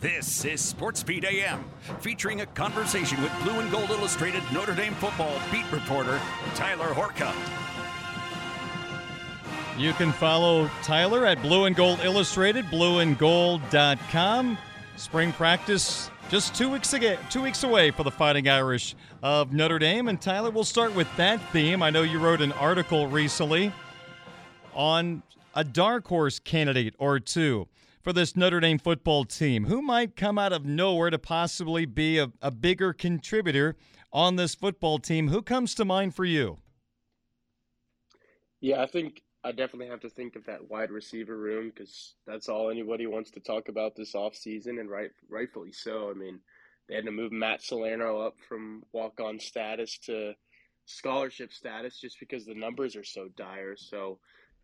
This is Sportsbeat AM, featuring a conversation with Blue and Gold Illustrated Notre Dame football beat reporter Tyler Horka. You can follow Tyler at Blue and Gold Illustrated, blueandgold.com. Spring practice just two weeks ago, two weeks away for the Fighting Irish of Notre Dame. And Tyler, we'll start with that theme. I know you wrote an article recently on a dark horse candidate or two for this Notre Dame football team. Who might come out of nowhere to possibly be a, a bigger contributor on this football team? Who comes to mind for you? Yeah, I think I definitely have to think of that wide receiver room because that's all anybody wants to talk about this offseason, and right, rightfully so. I mean, they had to move Matt Salerno up from walk on status to scholarship status just because the numbers are so dire. So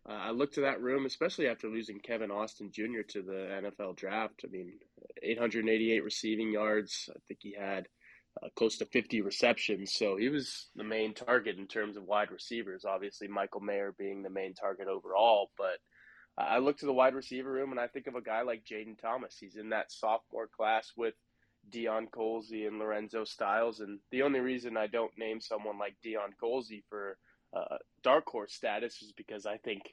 uh, I look to that room, especially after losing Kevin Austin Jr. to the NFL draft. I mean, 888 receiving yards. I think he had uh, close to 50 receptions. So he was the main target in terms of wide receivers. Obviously, Michael Mayer being the main target overall. But I look to the wide receiver room and I think of a guy like Jayden Thomas. He's in that sophomore class with Deion Colzie and Lorenzo Styles. And the only reason I don't name someone like Deion Colzie for uh, dark horse status is because I think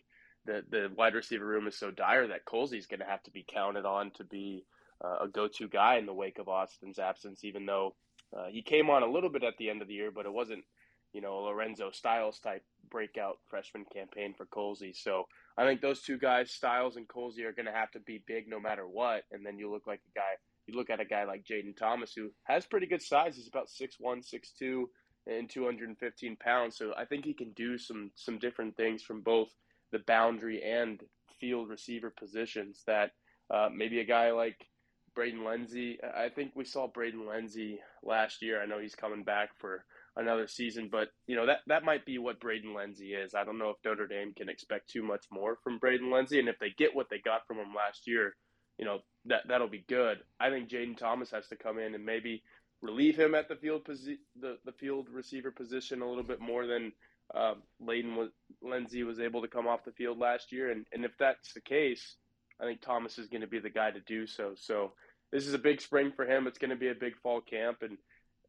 the the wide receiver room is so dire that Colzie's going to have to be counted on to be uh, a go-to guy in the wake of Austin's absence. Even though uh, he came on a little bit at the end of the year, but it wasn't, you know, Lorenzo Styles type breakout freshman campaign for Colzie. So I think those two guys, Styles and Colzie, are going to have to be big no matter what. And then you look like a guy, you look at a guy like Jayden Thomas, who has pretty good size. He's about 6'1", 6'2", and 215 pounds. So I think he can do some some different things from both the boundary and field receiver positions that uh, maybe a guy like Braden Lenzy. I think we saw Braden Lenzy last year. I know he's coming back for another season, but you know that that might be what Braden Lenzy is. I don't know if Notre Dame can expect too much more from Braden Lenzy, and if they get what they got from him last year, you know that that'll be good. I think Jayden Thomas has to come in and maybe relieve him at the field posi- the the field receiver position a little bit more than uh, Layden was Lenzy was able to come off the field last year, and and if that's the case, I think Thomas is going to be the guy to do so. So this is a big spring for him. It's going to be a big fall camp, and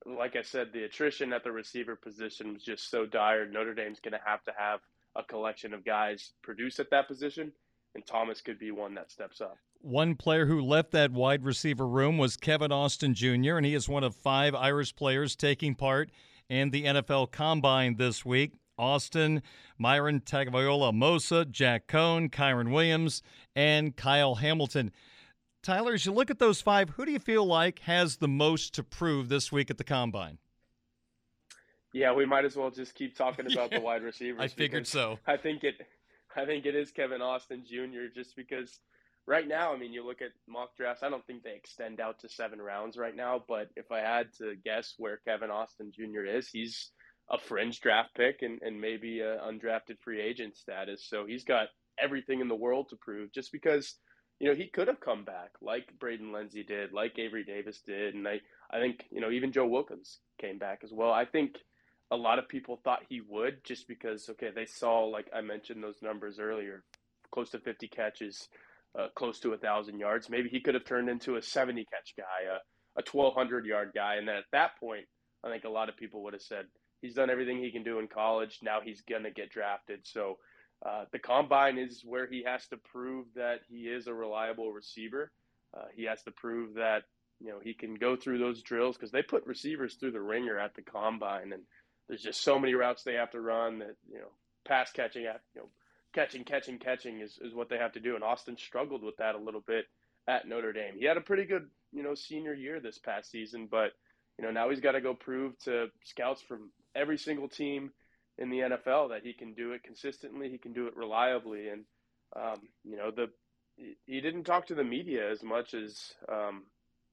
like I said, the attrition at the receiver position was just so dire. Notre Dame's going to have to have a collection of guys produce at that position, and Thomas could be one that steps up. One player who left that wide receiver room was Kevin Austin Jr., and he is one of five Irish players taking part in the NFL Combine this week. Austin, Myron Tagovailoa-Amosa, Jack Coan, Kyren Williams, and Kyle Hamilton. Tyler, as you look at those five, who do you feel like has the most to prove this week at the combine? Yeah, we might as well just keep talking about yeah, the wide receivers. I figured so. I think it I think it is Kevin Austin Jr. just because right now, I mean, you look at mock drafts, I don't think they extend out to seven rounds right now, but if I had to guess where Kevin Austin Jr. is, he's a fringe draft pick and, and maybe undrafted free agent status. So he's got everything in the world to prove just because – you know, he could have come back like Braden Lenzy did, like Avery Davis did, and I, I think you know even Joe Wilkins came back as well. I think a lot of people thought he would just because okay they saw like I mentioned those numbers earlier, close to 50 catches, uh, close to a thousand yards. Maybe he could have turned into a 70 catch guy, a, a 1200 yard guy, and then at that point, I think a lot of people would have said he's done everything he can do in college. Now he's gonna get drafted. So uh, the combine is where he has to prove that he is a reliable receiver. Uh, he has to prove that you know he can go through those drills because they put receivers through the wringer at the combine, and there's just so many routes they have to run that you know pass catching at you know catching, catching, catching is, is what they have to do. And Austin struggled with that a little bit at Notre Dame. He had a pretty good, you know, senior year this past season, but you know, now he's got to go prove to scouts from every single team in the NFL that he can do it consistently, he can do it reliably, and um, you know, the he didn't talk to the media as much as um,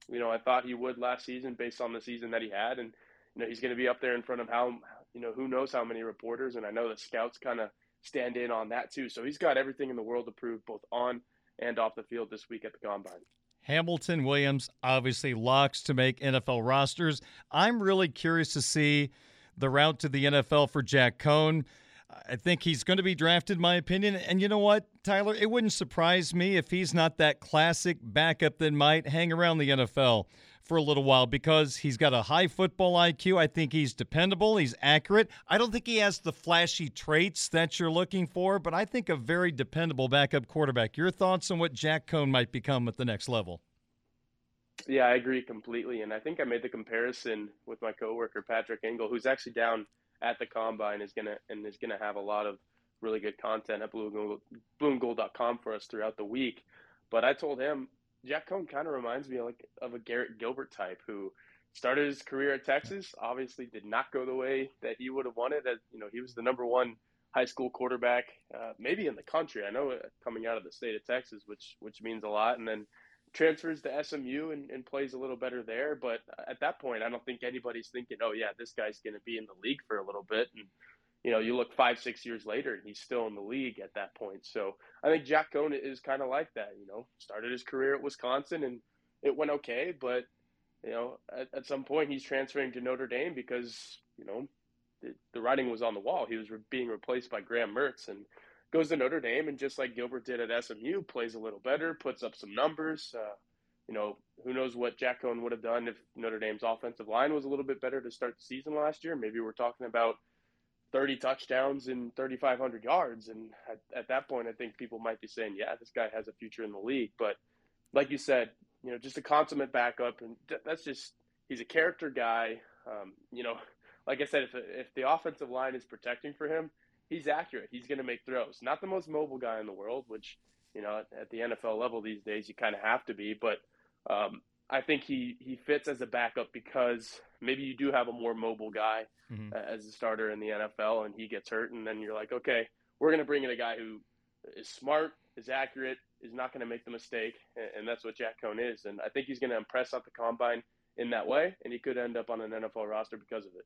you know I thought he would last season based on the season that he had, and you know he's going to be up there in front of how you know who knows how many reporters, and I know the scouts kind of stand in on that too. So he's got everything in the world to prove both on and off the field this week at the combine. Hamilton Williams obviously locks to make NFL rosters. I'm really curious to see the route to the NFL for Jack Coan. I think he's going to be drafted, my opinion. And you know what, Tyler? It wouldn't surprise me if he's not that classic backup that might hang around the NFL for a little while because he's got a high football IQ. I think he's dependable, he's accurate. I don't think he has the flashy traits that you're looking for, but I think a very dependable backup quarterback. Your thoughts on what Jack Coan might become at the next level? Yeah, I agree completely. And I think I made the comparison with my coworker Patrick Engel, who's actually down at the combine is gonna and is gonna have a lot of really good content at blueandgold.com for us throughout the week. But I told him Jack Coan kind of reminds me of like of a Garrett Gilbert type who started his career at Texas. Obviously, did not go the way that he would have wanted. As you know, he was the number one high school quarterback, uh, maybe in the country. I know uh, coming out of the state of Texas, which which means a lot. And then transfers to SMU and, and plays a little better there. But at that point, I don't think anybody's thinking, oh yeah, this guy's going to be in the league for a little bit. And you know, you look five, six years later, and he's still in the league at that point. So I think Jack Coan is kind of like that. You know, started his career at Wisconsin, and it went okay, but you know, at, at some point he's transferring to Notre Dame because you know the, the writing was on the wall. He was re- being replaced by Graham Mertz, and goes to Notre Dame, and just like Gilbert did at SMU, plays a little better, puts up some numbers. Uh, you know, who knows what Jack Coan would have done if Notre Dame's offensive line was a little bit better to start the season last year. Maybe we're talking about 30 touchdowns and 3,500 yards. And at, at, that point, I think people might be saying, yeah, this guy has a future in the league. But like you said, you know, just a consummate backup. And that's just, he's a character guy. Um, you know, like I said, if, if the offensive line is protecting for him, he's accurate. He's going to make throws. Not the most mobile guy in the world, which, you know, at the NFL level these days, you kind of have to be. But um, I think he, he fits as a backup because maybe you do have a more mobile guy mm-hmm. as a starter in the NFL and he gets hurt. And then you're like, okay, we're going to bring in a guy who is smart, is accurate, is not going to make the mistake. And, that's what Jack Coan is. And I think he's going to impress at the combine in that way. And he could end up on an NFL roster because of it.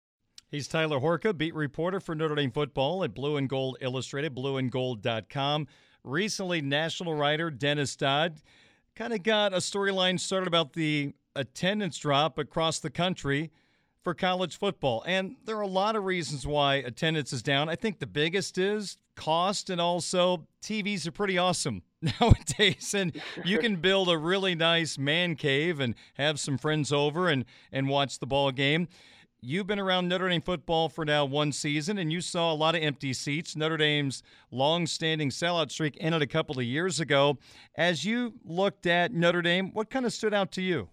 He's Tyler Horka, beat reporter for Notre Dame football at Blue and Gold Illustrated, blueandgold.com. Recently, national writer Dennis Dodd kind of got a storyline started about the attendance drop across the country for college football. And there are a lot of reasons why attendance is down. I think the biggest is cost and also TVs are pretty awesome nowadays and you can build a really nice man cave and have some friends over and and watch the ball game. You've been around Notre Dame football for now one season, and you saw a lot of empty seats. Notre Dame's long-standing sellout streak ended a couple of years ago. As you looked at Notre Dame, what kind of stood out to you?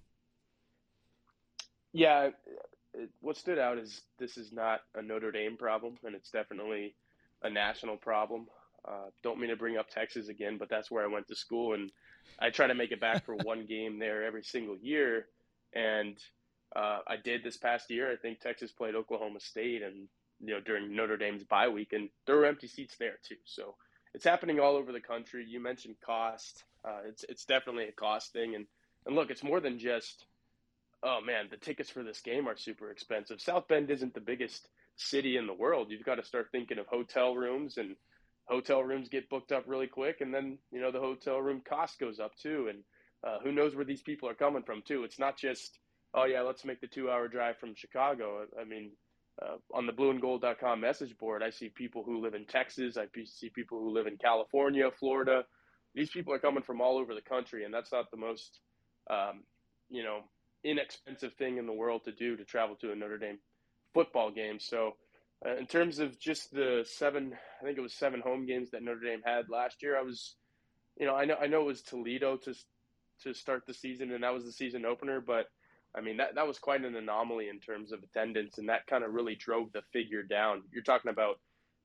Yeah, what stood out is this is not a Notre Dame problem, and it's definitely a national problem. Uh, don't mean to bring up Texas again, but that's where I went to school, and I try to make it back for one game there every single year. And uh, I did this past year. I think Texas played Oklahoma State, and you know during Notre Dame's bye week, and there were empty seats there too. So it's happening all over the country. You mentioned cost. Uh, it's it's definitely a cost thing, and and look, it's more than just oh man, the tickets for this game are super expensive. South Bend isn't the biggest city in the world. You've got to start thinking of hotel rooms and hotel rooms get booked up really quick and then, you know, the hotel room cost goes up too and uh, who knows where these people are coming from too. It's not just oh yeah, let's make the 2-hour drive from Chicago. I mean, uh, on the blueandgold.com message board, I see people who live in Texas, I see people who live in California, Florida. These people are coming from all over the country and that's not the most um, you know, inexpensive thing in the world to do to travel to a Notre Dame football game. So, uh, in terms of just the seven, I think it was seven home games that Notre Dame had last year. I was, you know, I know I know it was Toledo to to start the season, and that was the season opener. But I mean, that that was quite an anomaly in terms of attendance, and that kind of really drove the figure down. You're talking about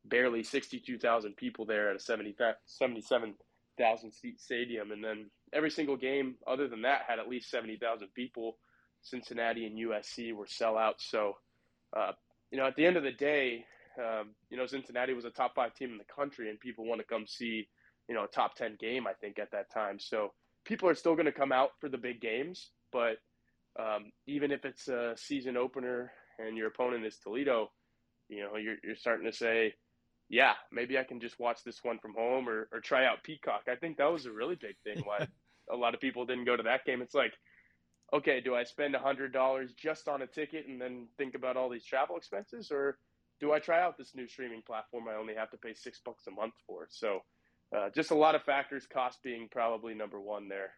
barely 62,000 people there at a 70, 77,000 seat stadium, and then every single game other than that had at least 70,000 people. Cincinnati and USC were sellouts. So, uh, you know, at the end of the day, um, you know, Cincinnati was a top five team in the country, and people want to come see, you know, a top 10 game, I think, at that time. So people are still going to come out for the big games. But um, even if it's a season opener and your opponent is Toledo, you know, you're, you're starting to say, yeah, maybe I can just watch this one from home or, or try out Peacock. I think that was a really big thing why a lot of people didn't go to that game. It's like, okay, do I spend $100 just on a ticket and then think about all these travel expenses? Or do I try out this new streaming platform I only have to pay six bucks a month for? So uh, just a lot of factors, cost being probably number one there.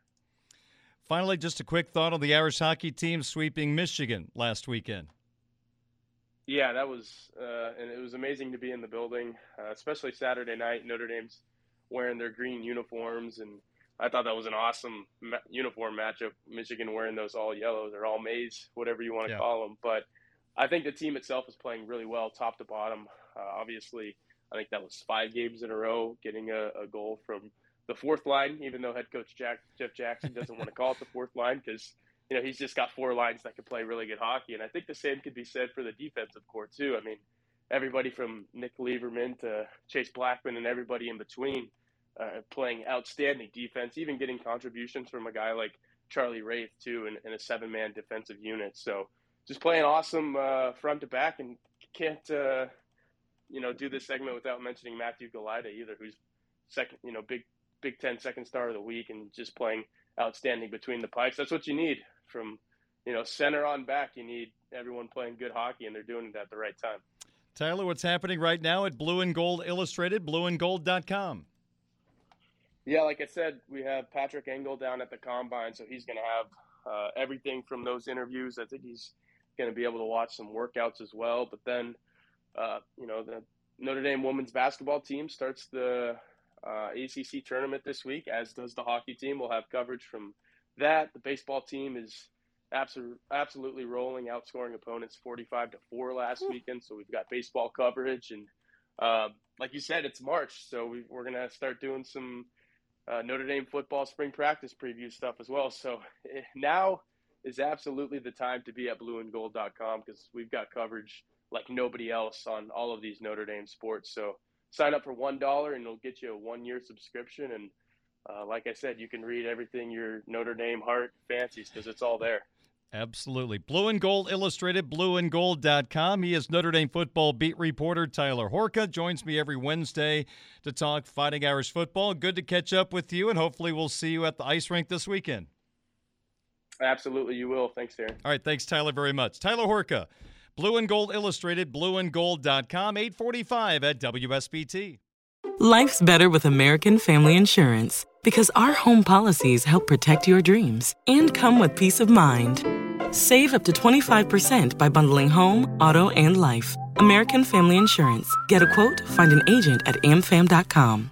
Finally, just a quick thought on the Irish hockey team sweeping Michigan last weekend. Yeah, that was, uh, and it was amazing to be in the building, uh, especially Saturday night. Notre Dame's wearing their green uniforms and I thought that was an awesome ma- uniform matchup. Michigan wearing those all yellows or all maize, whatever you want to yeah. call them. But I think the team itself is playing really well, top to bottom. Uh, obviously, I think that was five games in a row, getting a, a goal from the fourth line. Even though head coach Jack, Jeff Jackson doesn't want to call it the fourth line because you know he's just got four lines that can play really good hockey. And I think the same could be said for the defensive core too. I mean, everybody from Nick Leivermann to Chase Blackmun and everybody in between uh, playing outstanding defense, even getting contributions from a guy like Charlie Raith too, in, in a seven-man defensive unit. So just playing awesome uh, front to back, and can't uh, you know do this segment without mentioning Matthew Galajda either, who's second, you know, Big Big Ten second star of the week, and just playing outstanding between the pipes. That's what you need from you know center on back. You need everyone playing good hockey, and they're doing it at the right time. Tyler, what's happening right now at Blue and Gold Illustrated, blueandgold.com? Yeah, like I said, we have Patrick Engel down at the combine, so he's going to have uh, everything from those interviews. I think he's going to be able to watch some workouts as well. But then, uh, you know, the Notre Dame women's basketball team starts the uh, ACC tournament this week, as does the hockey team. We'll have coverage from that. The baseball team is absolutely absolutely rolling, outscoring opponents 45 to four last weekend. So we've got baseball coverage, and uh, like you said, it's March, so we, we're going to start doing some uh, Notre Dame football spring practice preview stuff as well. So eh, now is absolutely the time to be at blueandgold.com because we've got coverage like nobody else on all of these Notre Dame sports. So sign up for one dollar and it'll get you a one year subscription. And uh, like I said, you can read everything your Notre Dame heart fancies because it's all there. Absolutely. Blue and Gold Illustrated, blueandgold.com. He is Notre Dame football beat reporter Tyler Horka. Joins me every Wednesday to talk Fighting Irish football. Good to catch up with you, and hopefully we'll see you at the ice rink this weekend. Absolutely, you will. Thanks, Darin. All right, thanks, Tyler, very much. Tyler Horka, Blue and Gold Illustrated, blueandgold.com, 845 at WSBT. Life's better with American Family Insurance because our home policies help protect your dreams and come with peace of mind. Save up to 25% by bundling home, auto, and life. American Family Insurance. Get a quote, find an agent at amfam.com.